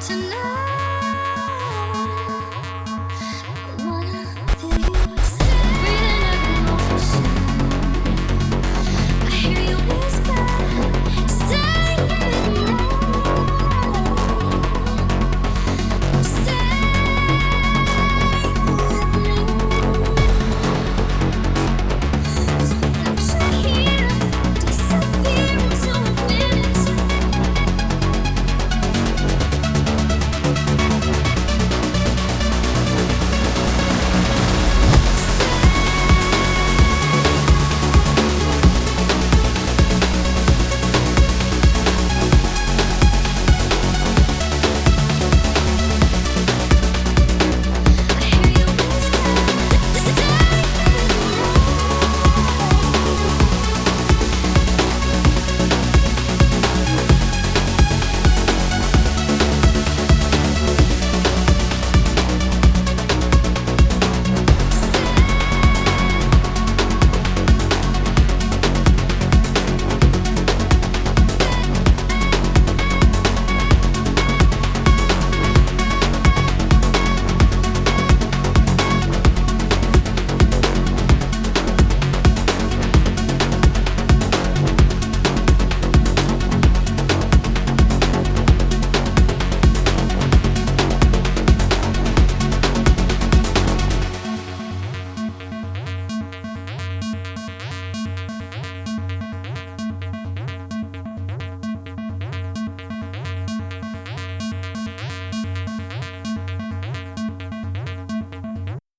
tonight